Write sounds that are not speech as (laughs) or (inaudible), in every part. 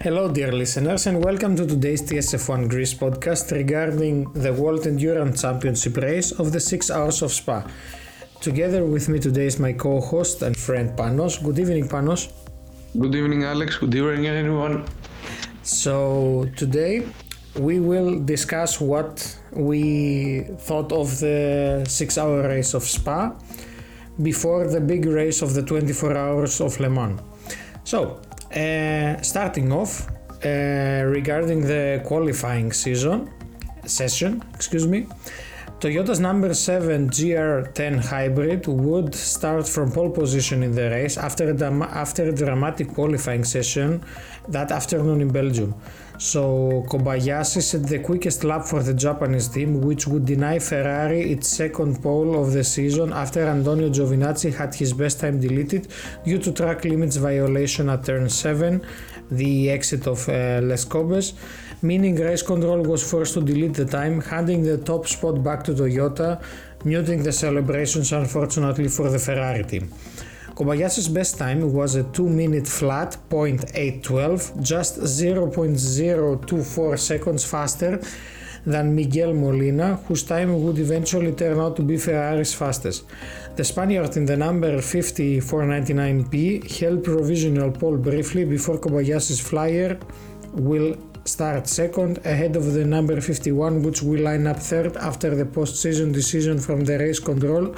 Hello, dear listeners, and welcome to today's TSF1 Greece podcast regarding the World Endurance Championship race of the 6 Hours of Spa. Together with me today is my co host and friend Panos. Good evening, Panos. Good evening, Alex. Good evening, everyone. So, today we will discuss what we thought of the 6 hour race of Spa before the big race of the 24 hours of Le Mans. So, starting off uh, regarding the qualifying season session, excuse me, Toyota's number 7 GR10 hybrid would start from pole position in the race after a, after a dramatic qualifying session that afternoon in Belgium. So Kobayashi set the quickest lap for the Japanese team, which would deny Ferrari its second pole of the season after Antonio Giovinazzi had his best time deleted due to track limits violation at turn 7, the exit of uh, Les Combes, meaning race control was forced to delete the time, handing the top spot back to Toyota, muting the celebrations unfortunately for the Ferrari team. Kobayashi's best time was a 2 minute flat .812, just 0.024 seconds faster than Miguel Molina, whose time would eventually turn out to be Ferrari's fastest. The Spaniard in the number 5499P held provisional pole briefly before Kobayashi's flyer will start second ahead of the number 51 which will line up third after the post-season decision from the race control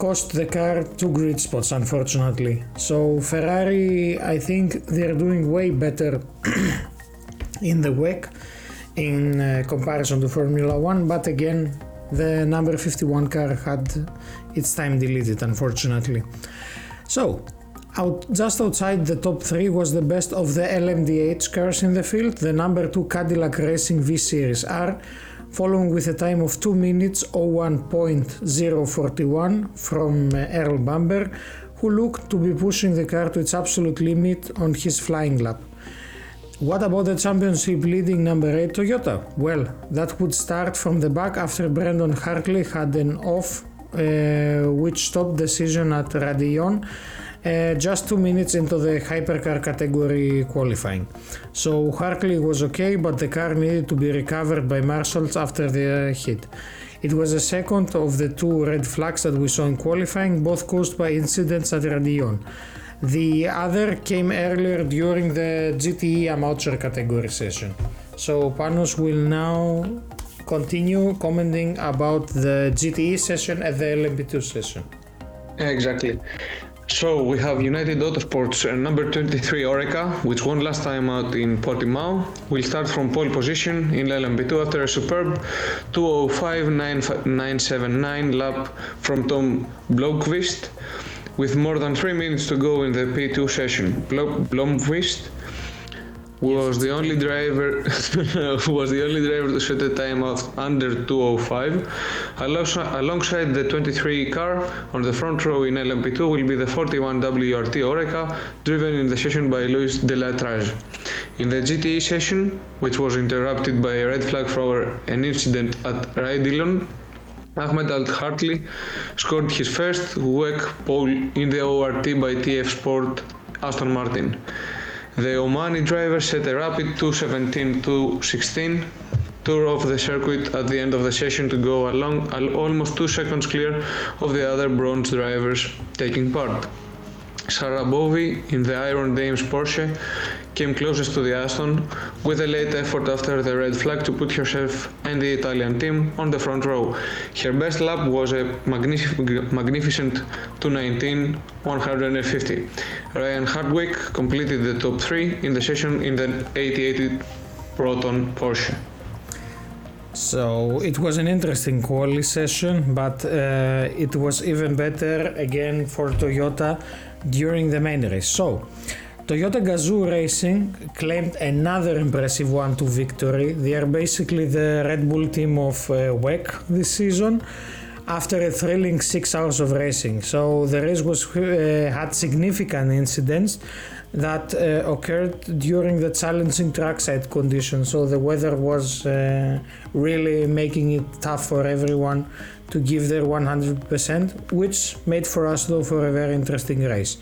cost the car two grid spots, unfortunately. So Ferrari, I think they're doing way better (clears throat) in the WEC in uh, comparison to Formula One, but again, the number 51 car had its time deleted, unfortunately. So, out, just outside the top three was the best of the LMDH cars in the field, the number two Cadillac Racing V Series R following with a time of 2 minutes 01.041 from uh, Earl Bamber, who looked to be pushing the car to its absolute limit on his flying lap. What about the championship leading number 8 Toyota? Well, that would start from the back after Brendon Hartley had an off uh, which stopped the season at Raidillon uh, just two minutes into the hypercar category qualifying. So Hartley was okay, but the car needed to be recovered by marshals after the hit. It was the second of the two red flags that we saw in qualifying, both caused by incidents at Raidillon. The other came earlier during the GTE amateur category session. So Panos will now continue commenting about the GTE session and the LMP2 session. Exactly. So we have United Autosports uh, number 23 Oreca, which won last time out in Portimao. We'll start from pole position in LMP2 after a superb 205.979 lap from Tom Blomqvist, with more than three minutes to go in the P2 session. Blomqvist was the only driver (laughs) was the only driver to set a time of under 205. Alongside the 23 car on the front row in LMP2 will be the 41 WRT Oreca, driven in the session by Louis Delétraz. In the GTE session, which was interrupted by a red flag for an incident at Raidillon, Ahmad Al Harthy scored his first WEC pole in the ORT by TF Sport Aston Martin. The Omani driver set a rapid 2.17-2.16 tour of the circuit at the end of the session to go along almost two seconds clear of the other bronze drivers taking part. Sarah Bovy in the Iron Dames Porsche came closest to the Aston with a late effort after the red flag to put herself and the Italian team on the front row. Her best lap was a magnific- magnificent 219 150. Ryan Hardwick completed the top 3 in the session in the 8080 Proton Porsche. So it was an interesting quali session, but uh, it was even better again for Toyota during the main race. So Toyota Gazoo Racing claimed another impressive 1 2 victory. They are basically the Red Bull team of uh, WEC this season after a thrilling six hours of racing. So the race was uh, had significant incidents that uh, occurred during the challenging trackside conditions. So the weather was uh, really making it tough for everyone to give their 100%, which made for us though for a very interesting race.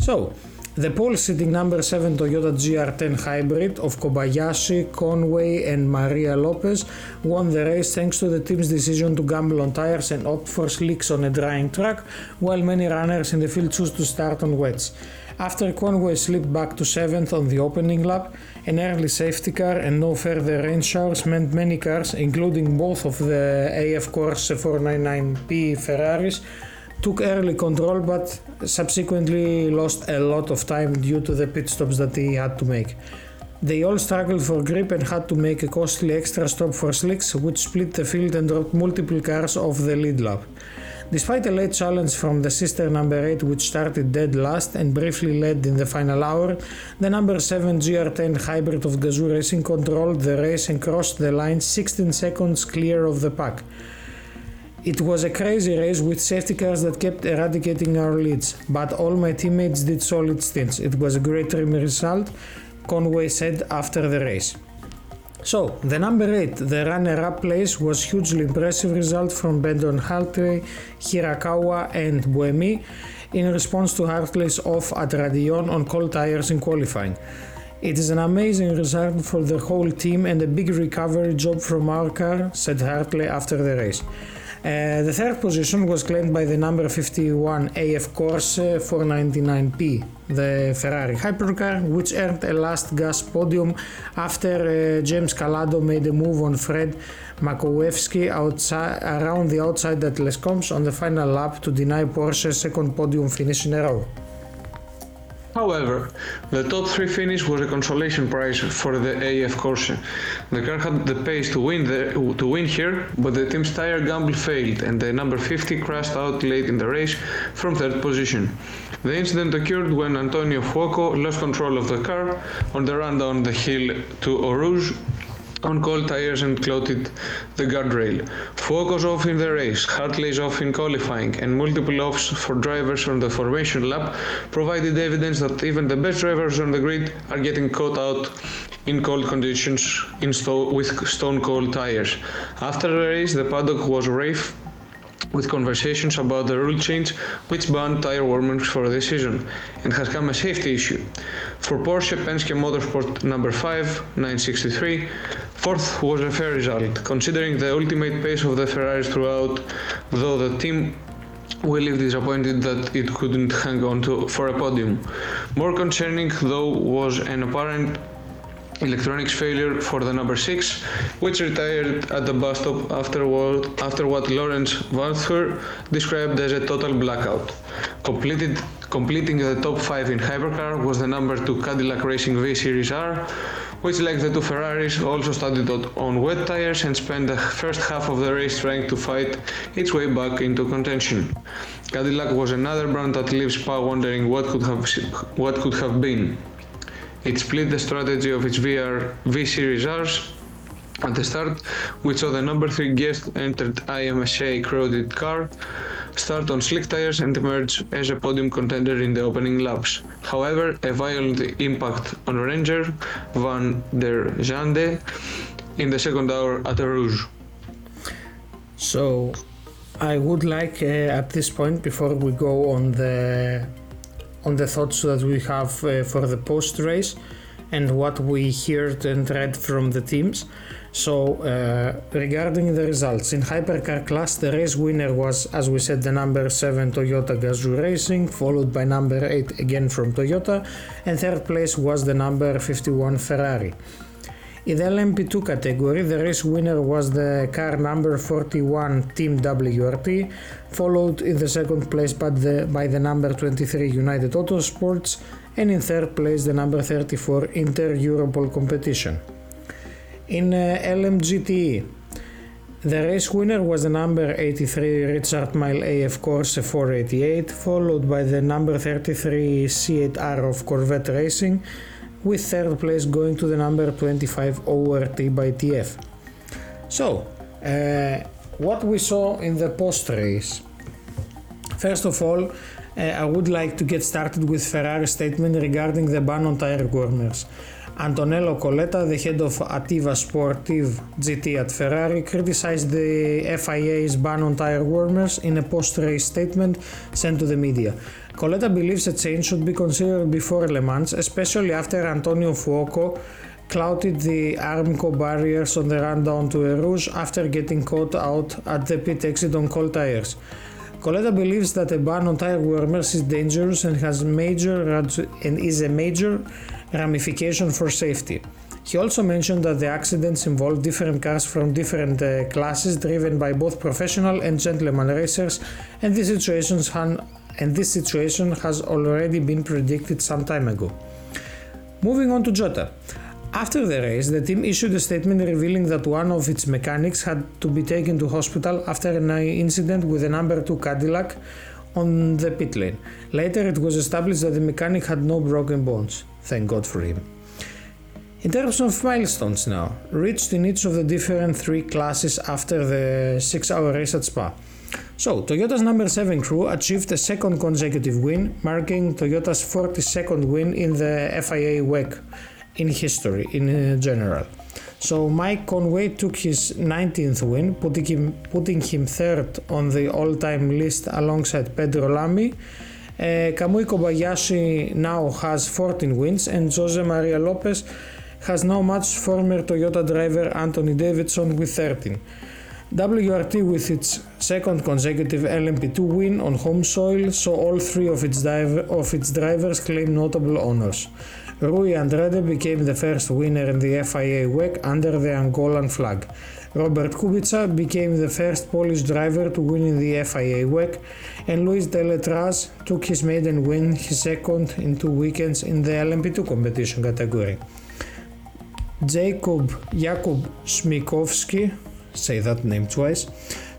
So The pole sitting number 7 Toyota GR10 hybrid of Kobayashi, Conway and Maria Lopez won the race thanks to the team's decision to gamble on tires and opt for slicks on a drying track, while many runners in the field chose to start on wets. After Conway slipped back to 7th on the opening lap, an early safety car and no further rain showers meant many cars, including both of the AF Corse 499P Ferraris, took early control but subsequently lost a lot of time due to the pit stops that he had to make. They all struggled for grip and had to make a costly extra stop for slicks, which split the field and dropped multiple cars off the lead lap. Despite a late challenge from the sister number 8, which started dead last and briefly led in the final hour, the number 7 GR10 hybrid of Gazoo Racing controlled the race and crossed the line 16 seconds clear of the pack. It was a crazy race with safety cars that kept eradicating our leads, but all my teammates did solid stints. It was a great result, Conway said after the race. So, the number 8, the runner-up place was hugely impressive result from Brendon Hartley, Hirakawa and Buemi in response to Hartley's off at Raidillon on cold tires in qualifying. It is an amazing result for the whole team and a big recovery job from our car, said Hartley after the race. Uh, the third position was claimed by the number 51 AF Corse 499P, the Ferrari hypercar, which earned a last gas podium after uh, James Calado made a move on Fred outside, around the outside at Les Combes on the final lap to deny Porsche second podium finish in a row. However, the top three finish was a consolation prize for the AF Corse. The car had the pace to win, the, to win here, but the team's tire gamble failed and the number 50 crashed out late in the race from third position. The incident occurred when Antonio Fuoco lost control of the car on the run down the hill to Eau Rouge on cold tires and clotted the guardrail. Fuoco's off in the race, Hartley's off in qualifying, and multiple offs for drivers on the formation lap provided evidence that even the best drivers on the grid are getting caught out in cold conditions in sto- with stone cold tires. After the race, the paddock was rife with conversations about the rule change which banned tire warmers for the season and has come a safety issue. For Porsche Penske Motorsport number 5, 963, fourth was a fair result, considering the ultimate pace of the Ferraris throughout, though the team will leave disappointed that it couldn't hang on to for a podium. More concerning though was an apparent electronics failure for the number 6, which retired at the bus stop after what, after what Laurens Vanthoor described as a total blackout. Completed, completing the top 5 in hypercar was the number 2 Cadillac Racing V Series R, which like the two Ferraris also started on wet tires and spent the first half of the race trying to fight its way back into contention. Cadillac was another brand that leaves Spa wondering what could have what could have been. It split the strategy of its VR V Series Rs at the start, which saw the number 3 guest entered IMSA crowded car start on slick tires and emerge as a podium contender in the opening laps. However, a violent impact on Renger van der Zande in the second hour at Eau Rouge. So, I would like uh, at this point, before we go on the on the thoughts that we have uh, for the post race and what we heard and read from the teams. So, uh, regarding the results, in hypercar class, the race winner was, as we said, the number 7 Toyota Gazoo Racing, followed by number 8 again from Toyota, and third place was the number 51 Ferrari. In the LMP2 category, the race winner was the car number 41 Team WRT, followed in the second place by the, by the number 23 United Autosports, and in third place the number 34 Inter Europol competition. In uh, LMGTE, the race winner was the number 83 Richard Mille AF Corse 488, followed by the number 33 C8R of Corvette Racing, with third place going to the number 25 ORT by TF. So, uh, what we saw in the post race. First of all, uh, I would like to get started with Ferrari's statement regarding the ban on tire warmers. Antonello Coletta, the head of Attiva Sportive GT at Ferrari, criticized the FIA's ban on tire warmers in a post race statement sent to the media. Coletta believes a change should be considered before Le Mans, especially after Antonio Fuoco clouted the Armco barriers on the run down to Eau Rouge after getting caught out at the pit exit on cold tires. Coletta believes that a ban on tire warmers is dangerous and has major and is a major ramification for safety. He also mentioned that the accidents involved different cars from different uh, classes driven by both professional and gentleman racers and this situations and this situation has already been predicted some time ago. Moving on to Jota. After the race, the team issued a statement revealing that one of its mechanics had to be taken to hospital after an incident with a number 2 Cadillac on the pit lane. Later, it was established that the mechanic had no broken bones. Thank God for him. In terms of milestones now, reached in each of the different three classes after the 6 hour race at Spa. So, Toyota's number 7 crew achieved a second consecutive win, marking Toyota's 42nd win in the FIA WEC in history in general. So Mike Conway took his 19th win, putting him, putting him third on the all-time list alongside Pedro Lamy. Uh, Kamui Kobayashi now has 14 wins and Jose Maria Lopez has now matched former Toyota driver Anthony Davidson with 13. WRT with its second consecutive LMP2 win on home soil saw all three of its, diver, of its drivers claim notable honors. Rui Andrade became the first winner in the FIA WEC under the Angolan flag. Robert Kubica became the first Polish driver to win in the FIA WEC, and Louis Delétraz took his maiden win, his second in two weekends in the LMP2 competition category. Jacob Jakub Śmiechowski, say that name twice,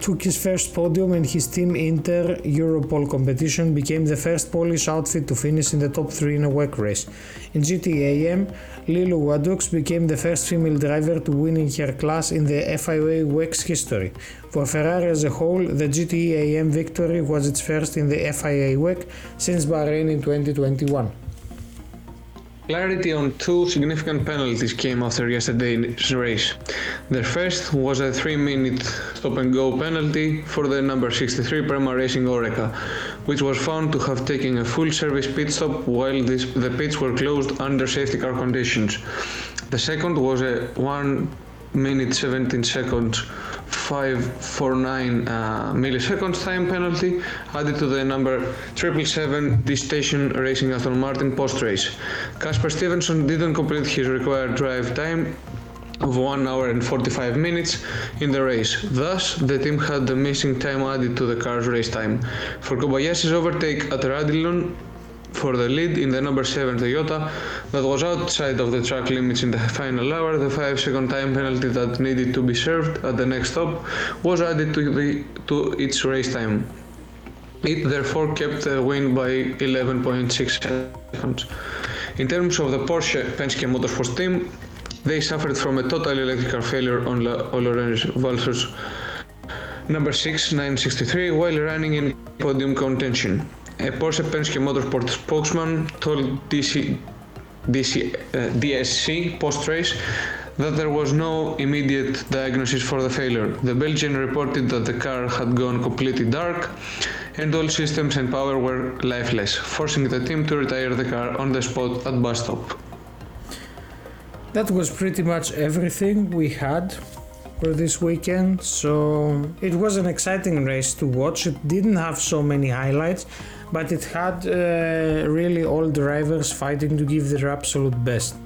took his first podium and his team Inter Europol competition became the first Polish outfit to finish in the top 3 in a WEC race. In GTAM, Lilou Wadoux became the first female driver to win in her class in the FIA WEC's history. For Ferrari as a whole, the GTAM victory was its first in the FIA WEC since Bahrain in 2021. Clarity on two significant penalties came after yesterday's race. The first was a 3 minute stop and go penalty for the number 63 Prema Racing Oreca, which was found to have taken a full service pit stop while this, the pits were closed under safety car conditions. The second was a 1 minute 17 seconds 549 uh, milliseconds time penalty added to the number 777 D Station Racing Aston Martin post race. Casper Stevenson didn't complete his required drive time of 1 hour and 45 minutes in the race. Thus, the team had the missing time added to the car's race time. For Kobayashi's overtake at Raidillon, for the lead in the number 7 Toyota that was outside of the track limits in the final hour. The 5 second time penalty that needed to be served at the next stop was added to, the, to its race time. It therefore kept the win by 11.6 seconds. In terms of the Porsche Penske Motorsports team, they suffered from a total electrical failure on Lorenz Walser's number 6 963 while running in podium contention. Porsche Penske Motorsport spokesman told DC, DC, uh, DSC post-race that there was no immediate diagnosis for the failure. The Belgian reported that the car had gone completely dark and all systems and power were lifeless, forcing the team to retire the car on the spot at bus stop. That was pretty much everything we had for this weekend. So it was an exciting race to watch. It didn't have so many highlights, but it had uh, really all drivers fighting to give their absolute best.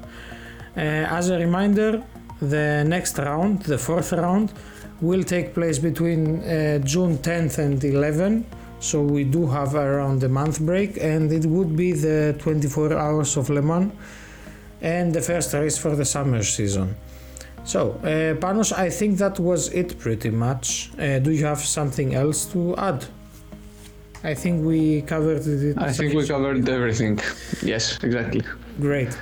Uh, as a reminder, the next round, the fourth round, will take place between uh, June 10th and 11th. So we do have around a month break, and it would be the 24 hours of Le Mans and the first race for the summer season. So, uh, Panos, I think that was it pretty much. Uh, do you have something else to add? I think we covered it. I think we covered everything. Yes, exactly. Great.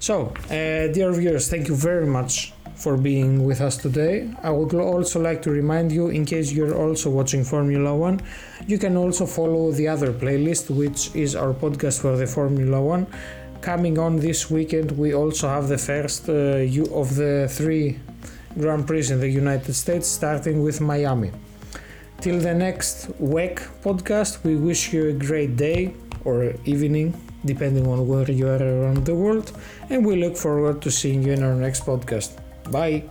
So, uh, dear viewers, thank you very much for being with us today. I would also like to remind you, in case you're also watching Formula One, you can also follow the other playlist, which is our podcast for the Formula One, coming on this weekend, we also have the first uh, of the three Grand Prix in the United States, starting with Miami. Till the next WEC podcast, we wish you a great day or evening, depending on where you are around the world, and we look forward to seeing you in our next podcast. Bye.